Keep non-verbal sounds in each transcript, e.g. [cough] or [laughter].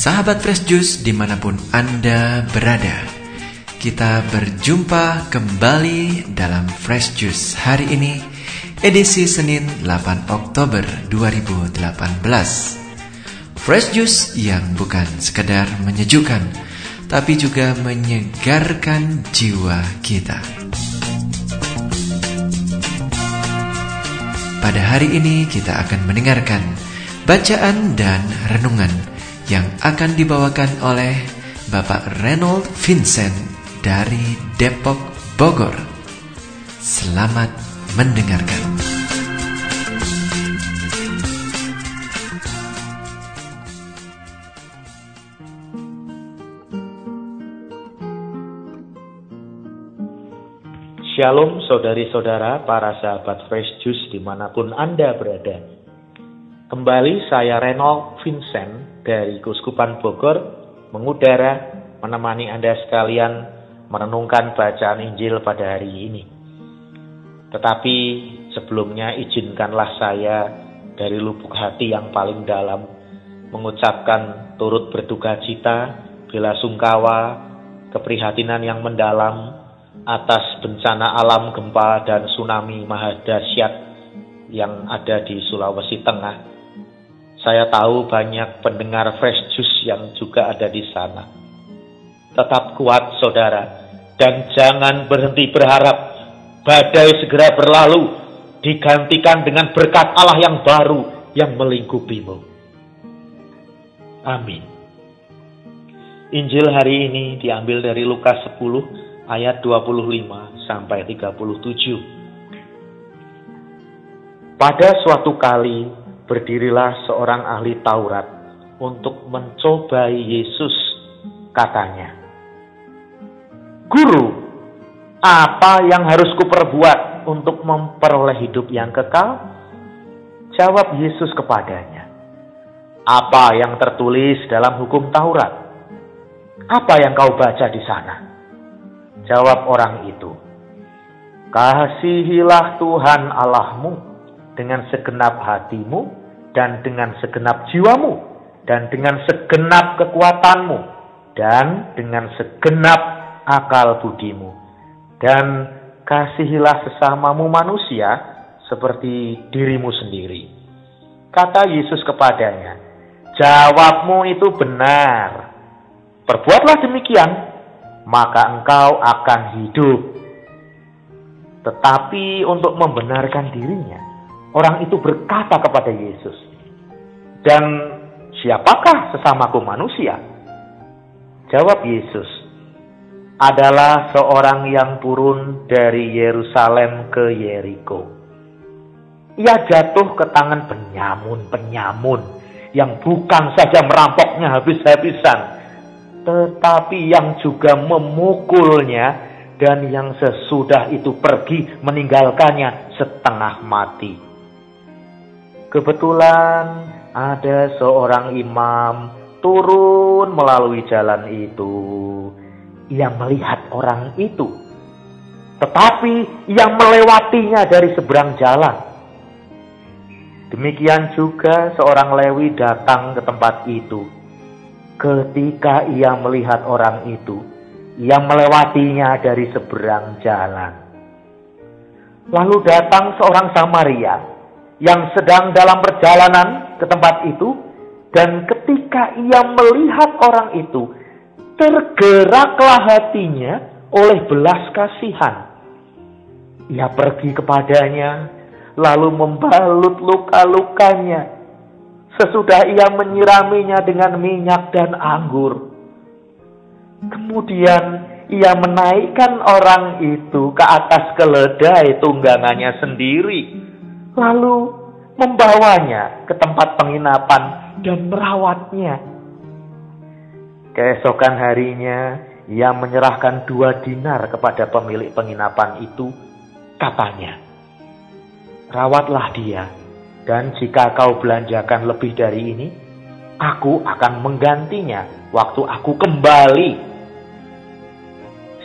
Sahabat Fresh Juice di mana pun Anda berada. Kita berjumpa kembali dalam Fresh Juice hari ini Edisi Senin 8 Oktober 2018 Fresh Juice yang bukan sekedar menyejukkan Tapi juga menyegarkan jiwa kita. Pada hari ini kita akan mendengarkan bacaan dan renungan yang akan dibawakan oleh Bapak Reynold Vincent dari Depok, Bogor. Selamat mendengarkan. Shalom saudari-saudara, para sahabat Fresh Juice di mana pun Anda berada. Kembali saya Reynold Vincent dari Kuskupan Bogor mengudara menemani Anda sekalian merenungkan bacaan Injil pada hari ini. Tetapi sebelumnya izinkanlah saya dari lubuk hati yang paling dalam mengucapkan turut berduka cita, bela sungkawa, keprihatinan yang mendalam atas bencana alam gempa dan tsunami maha dahsyat yang ada di Sulawesi Tengah saya tahu banyak pendengar Fresh Juice yang juga ada di sana. Tetap kuat saudara, dan jangan berhenti berharap badai segera berlalu, digantikan dengan berkat Allah yang baru yang melingkupimu. Amin. Injil hari ini diambil dari Lukas 10 ayat 25 sampai 37. Pada suatu kali berdirilah seorang ahli Taurat untuk mencobai Yesus, katanya. Guru, apa yang harus kuperbuat untuk memperoleh hidup yang kekal? Jawab Yesus kepadanya. Apa yang tertulis dalam hukum Taurat? Apa yang kau baca di sana? Jawab orang itu. Kasihilah Tuhan Allahmu dengan segenap hatimu, dan dengan segenap jiwamu dan dengan segenap kekuatanmu dan dengan segenap akal budimu dan kasihilah sesamamu manusia seperti dirimu sendiri. Kata Yesus kepadanya, "Jawabmu itu benar. Perbuatlah demikian, maka engkau akan hidup." Tetapi untuk membenarkan dirinya, Orang itu berkata kepada Yesus, "Dan siapakah sesamaku manusia?" Jawab Yesus, "Adalah seorang yang turun dari Yerusalem ke Yeriko. Ia jatuh ke tangan penyamun-penyamun yang bukan saja merampoknya habis-habisan, tetapi yang juga memukulnya dan yang sesudah itu pergi meninggalkannya setengah mati." Kebetulan ada seorang imam turun melalui jalan itu. Ia melihat orang itu. Tetapi ia melewatinya dari seberang jalan. Demikian juga seorang Lewi datang ke tempat itu. Ketika ia melihat orang itu, ia melewatinya dari seberang jalan. Lalu datang seorang Samaria yang sedang dalam perjalanan ke tempat itu dan ketika ia melihat orang itu tergeraklah hatinya oleh belas kasihan. Ia pergi kepadanya lalu membalut luka-lukanya. Sesudah ia menyiraminya dengan minyak dan anggur. Kemudian ia menaikkan orang itu ke atas keledai tunggangannya sendiri lalu membawanya ke tempat penginapan dan merawatnya. Keesokan harinya, ia menyerahkan dua dinar kepada pemilik penginapan itu. Katanya, rawatlah dia, dan jika kau belanjakan lebih dari ini, aku akan menggantinya waktu aku kembali.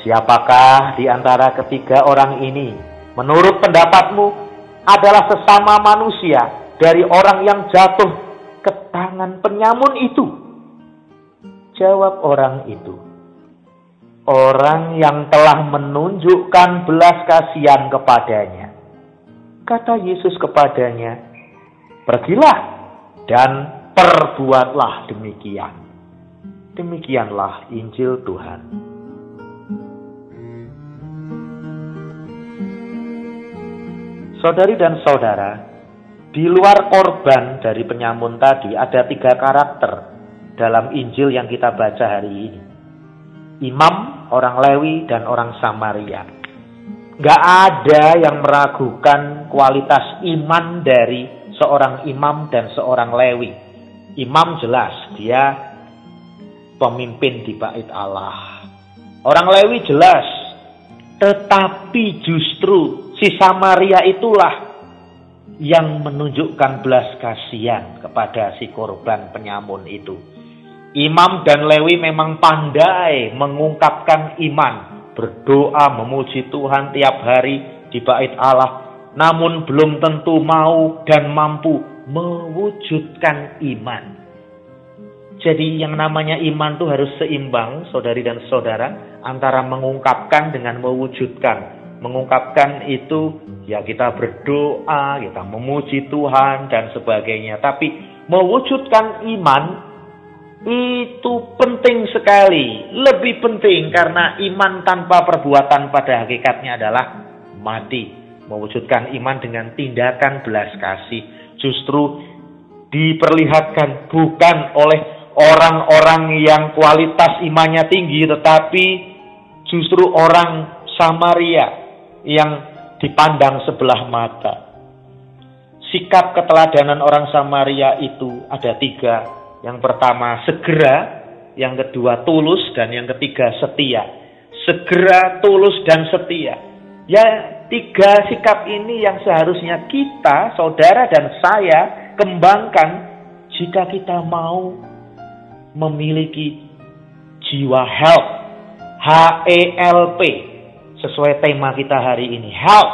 Siapakah di antara ketiga orang ini, menurut pendapatmu, adalah sesama manusia dari orang yang jatuh ke tangan penyamun itu. Jawab orang itu, orang yang telah menunjukkan belas kasihan kepadanya. Kata Yesus kepadanya, "Pergilah dan perbuatlah demikian." Demikianlah Injil Tuhan. Saudari dan saudara, di luar korban dari penyamun tadi ada tiga karakter dalam Injil yang kita baca hari ini. Imam, orang Lewi, dan orang Samaria. Gak ada yang meragukan kualitas iman dari seorang imam dan seorang Lewi. Imam jelas, dia pemimpin di bait Allah. Orang Lewi jelas, tetapi justru si Samaria itulah yang menunjukkan belas kasihan kepada si korban penyamun itu. Imam dan Lewi memang pandai mengungkapkan iman, berdoa memuji Tuhan tiap hari di bait Allah, namun belum tentu mau dan mampu mewujudkan iman. Jadi yang namanya iman itu harus seimbang, saudari dan saudara, antara mengungkapkan dengan mewujudkan mengungkapkan itu ya kita berdoa, kita memuji Tuhan dan sebagainya. Tapi mewujudkan iman itu penting sekali, lebih penting karena iman tanpa perbuatan pada hakikatnya adalah mati. Mewujudkan iman dengan tindakan belas kasih justru diperlihatkan bukan oleh orang-orang yang kualitas imannya tinggi tetapi justru orang Samaria yang dipandang sebelah mata. Sikap keteladanan orang Samaria itu ada tiga. Yang pertama segera, yang kedua tulus, dan yang ketiga setia. Segera, tulus, dan setia. Ya tiga sikap ini yang seharusnya kita, saudara dan saya kembangkan jika kita mau memiliki jiwa help, H-E-L-P, sesuai tema kita hari ini. Help.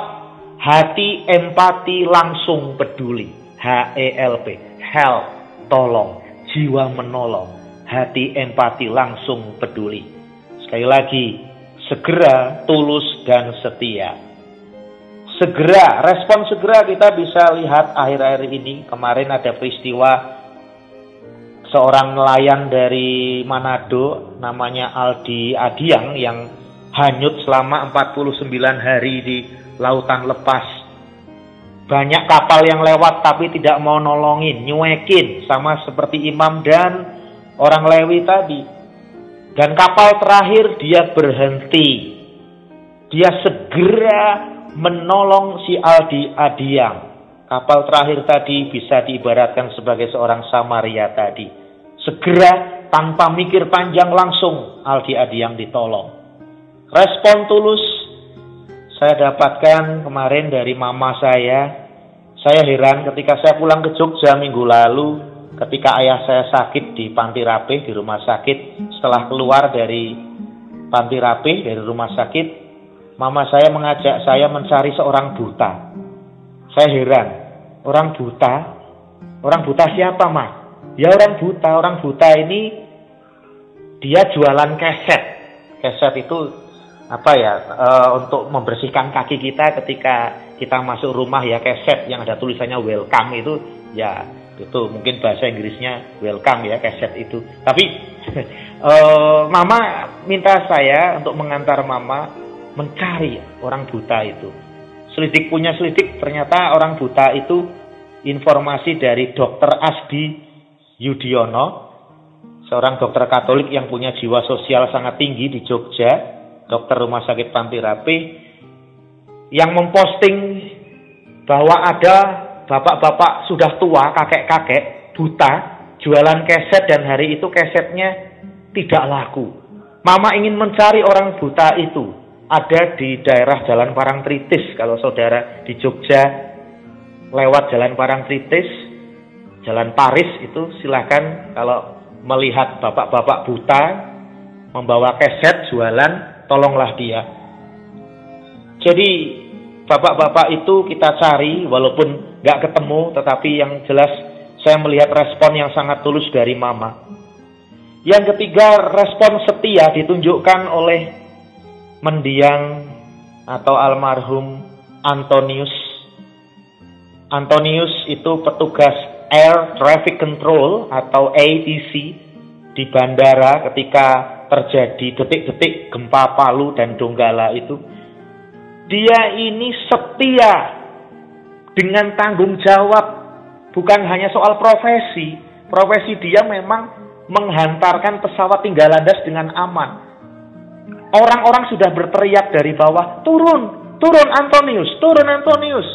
Hati empati langsung peduli. H-E-L-P. Help. Tolong. Jiwa menolong. Hati empati langsung peduli. Sekali lagi. Segera, tulus, dan setia. Segera, respon segera kita bisa lihat akhir-akhir ini. Kemarin ada peristiwa seorang nelayan dari Manado namanya Aldi Adiang yang hanyut selama 49 hari di lautan lepas. Banyak kapal yang lewat tapi tidak mau nolongin, nyuekin sama seperti imam dan orang Lewi tadi. Dan kapal terakhir dia berhenti. Dia segera menolong si Aldi Adiang. Kapal terakhir tadi bisa diibaratkan sebagai seorang Samaria tadi. Segera tanpa mikir panjang langsung Aldi Adiang ditolong. Respon tulus saya dapatkan kemarin dari mama saya. Saya heran ketika saya pulang ke Jogja minggu lalu ketika ayah saya sakit di Panti Rapih di rumah sakit. Setelah keluar dari Panti Rapih dari rumah sakit, mama saya mengajak saya mencari seorang buta. Saya heran, orang buta? Orang buta siapa, Mas? Ya orang buta, orang buta ini dia jualan keset. Keset itu apa ya e, untuk membersihkan kaki kita ketika kita masuk rumah ya keset yang ada tulisannya welcome itu ya itu mungkin bahasa Inggrisnya welcome ya keset itu. Tapi [laughs] e, mama minta saya untuk mengantar mama mencari orang buta itu. Selidik punya selidik ternyata orang buta itu informasi dari dokter Asdi Yudiono seorang dokter Katolik yang punya jiwa sosial sangat tinggi di Jogja dokter rumah sakit Panti Rapi yang memposting bahwa ada bapak-bapak sudah tua, kakek-kakek, buta, jualan keset dan hari itu kesetnya tidak laku. Mama ingin mencari orang buta itu. Ada di daerah Jalan Parangtritis kalau saudara di Jogja lewat Jalan Parangtritis, Jalan Paris itu silahkan kalau melihat bapak-bapak buta membawa keset jualan tolonglah dia. Jadi bapak-bapak itu kita cari walaupun gak ketemu tetapi yang jelas saya melihat respon yang sangat tulus dari mama. Yang ketiga, respon setia ditunjukkan oleh mendiang atau almarhum Antonius. Antonius itu petugas Air Traffic Control atau ATC di bandara ketika terjadi detik-detik gempa Palu dan Donggala itu. Dia ini setia dengan tanggung jawab, bukan hanya soal profesi. Profesi dia memang menghantarkan pesawat tinggal landas dengan aman. Orang-orang sudah berteriak dari bawah, turun, turun Antonius, turun Antonius.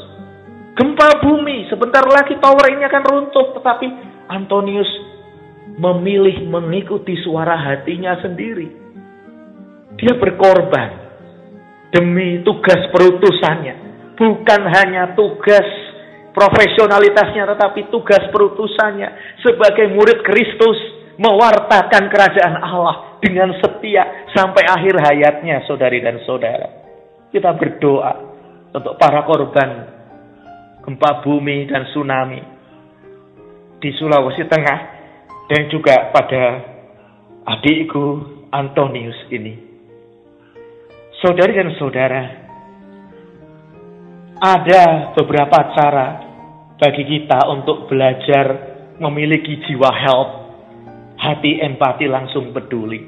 Gempa bumi, sebentar lagi tower ini akan runtuh. Tetapi Antonius memilih mengikuti suara hatinya sendiri. Dia berkorban demi tugas perutusannya. Bukan hanya tugas profesionalitasnya, tetapi tugas perutusannya sebagai murid Kristus mewartakan kerajaan Allah dengan setia sampai akhir hayatnya, saudari dan saudara. Kita berdoa untuk para korban gempa bumi dan tsunami di Sulawesi Tengah dan juga pada adikku Antonius ini. Saudari dan saudara, ada beberapa cara bagi kita untuk belajar memiliki jiwa help hati empati langsung peduli.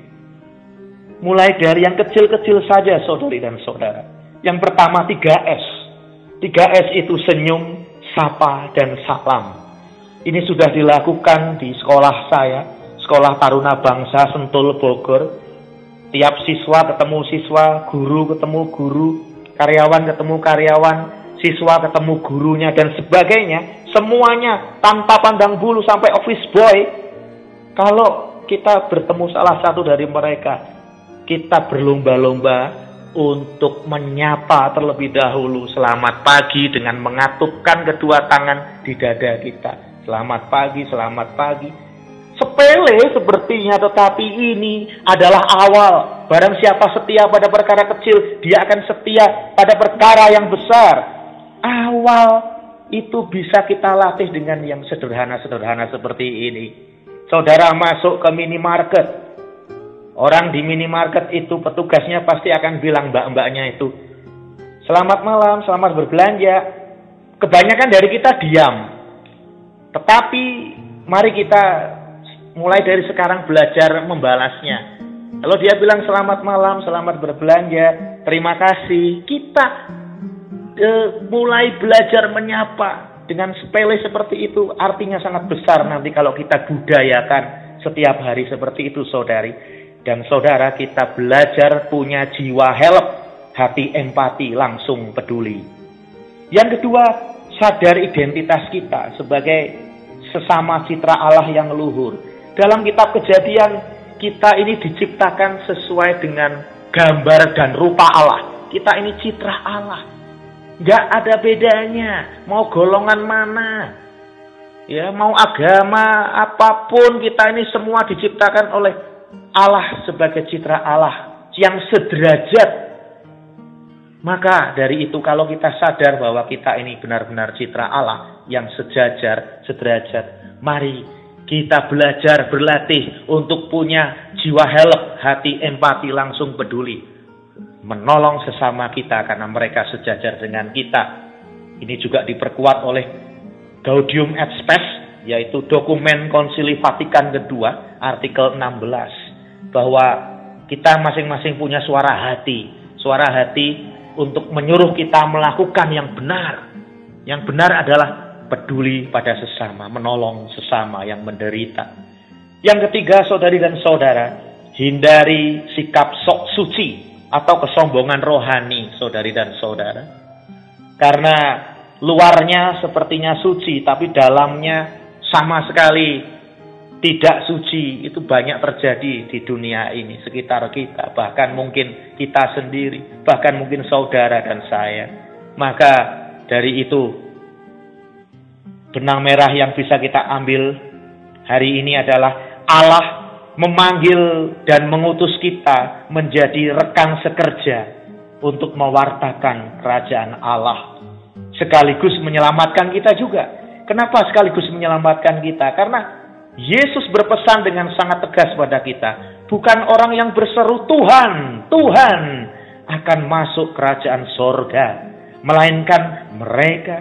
Mulai dari yang kecil-kecil saja saudari dan saudara. Yang pertama 3S. 3S itu senyum, sapa, dan salam. Ini sudah dilakukan di sekolah saya, Sekolah Taruna Bangsa Sentul Bogor. Tiap siswa ketemu siswa, guru ketemu guru, karyawan ketemu karyawan, siswa ketemu gurunya dan sebagainya. Semuanya tanpa pandang bulu sampai office boy kalau kita bertemu salah satu dari mereka, kita berlomba-lomba untuk menyapa terlebih dahulu selamat pagi dengan mengatupkan kedua tangan di dada kita. Selamat pagi, selamat pagi. Sepele sepertinya tetapi ini adalah awal. Barang siapa setia pada perkara kecil, dia akan setia pada perkara yang besar. Awal itu bisa kita latih dengan yang sederhana-sederhana seperti ini. Saudara masuk ke minimarket. Orang di minimarket itu petugasnya pasti akan bilang mbak-mbaknya itu. Selamat malam, selamat berbelanja. Kebanyakan dari kita diam. Tetapi mari kita mulai dari sekarang belajar membalasnya. Kalau dia bilang selamat malam, selamat berbelanja, terima kasih, kita e, mulai belajar menyapa dengan sepele seperti itu artinya sangat besar nanti kalau kita budayakan setiap hari seperti itu saudari. Dan saudara kita belajar punya jiwa help, hati empati, langsung peduli. Yang kedua, sadar identitas kita sebagai sesama citra Allah yang luhur. Dalam kitab kejadian, kita ini diciptakan sesuai dengan gambar dan rupa Allah. Kita ini citra Allah Gak ada bedanya. Mau golongan mana. Ya, mau agama apa pun kita ini semua diciptakan oleh Allah sebagai citra Allah yang sederajat. Maka dari itu kalau kita sadar bahwa kita ini benar-benar citra Allah yang sejajar, sederajat, mari kita belajar berlatih untuk punya jiwa help, hati empati langsung peduli menolong sesama kita karena mereka sejajar dengan kita. Ini juga diperkuat oleh Gaudium et Spes, yaitu dokumen konsili Vatikan kedua, artikel 16, bahwa kita masing-masing punya suara hati. Suara hati untuk menyuruh kita melakukan yang benar. Yang benar adalah peduli pada sesama, menolong sesama yang menderita. Yang ketiga, saudari dan saudara, hindari sikap sok suci atau kesombongan rohani, saudari dan saudara. Karena luarnya sepertinya suci, tapi dalamnya sama sekali tidak suci. Itu banyak terjadi di dunia ini, sekitar kita, bahkan mungkin kita sendiri, bahkan mungkin saudara dan saya. Maka dari itu, benang merah yang bisa kita ambil hari ini adalah Allah memanggil dan mengutus kita menjadi rekan sekerja untuk mewartakan kerajaan Allah. Sekaligus menyelamatkan kita juga. Kenapa sekaligus menyelamatkan kita? Karena Yesus berpesan dengan sangat tegas pada kita, bukan orang yang berseru Tuhan, Tuhan akan masuk kerajaan sorga, melainkan mereka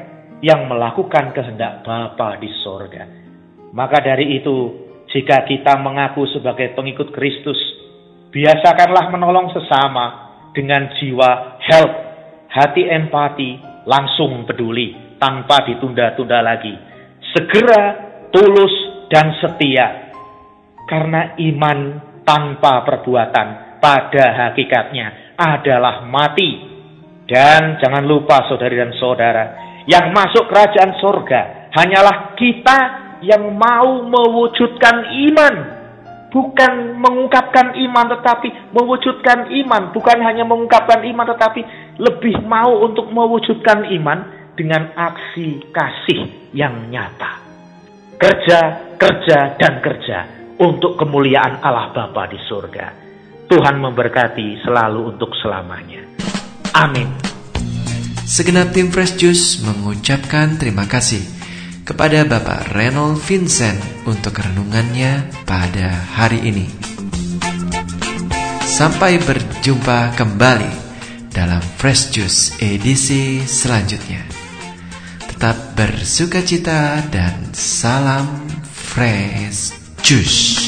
yang melakukan kehendak Bapa di sorga. Maka dari itu, jika kita mengaku sebagai pengikut Kristus, biasakanlah menolong sesama dengan jiwa help, hati empati, langsung peduli, tanpa ditunda-tunda lagi. Segera, tulus, dan setia. Karena iman tanpa perbuatan pada hakikatnya adalah mati. Dan jangan lupa saudari dan saudara, yang masuk kerajaan sorga hanyalah kita yang mau mewujudkan iman. Bukan mengungkapkan iman tetapi mewujudkan iman. Bukan hanya mengungkapkan iman tetapi lebih mau untuk mewujudkan iman dengan aksi kasih yang nyata. Kerja, kerja, dan kerja untuk kemuliaan Allah Bapa di surga. Tuhan memberkati selalu untuk selamanya. Amin. Segenap tim Fresh Juice mengucapkan terima kasih kepada Bapak Reynold Vincent untuk renungannya pada hari ini. Sampai berjumpa kembali dalam Fresh Juice edisi selanjutnya. Tetap bersuka cita dan salam Fresh Juice.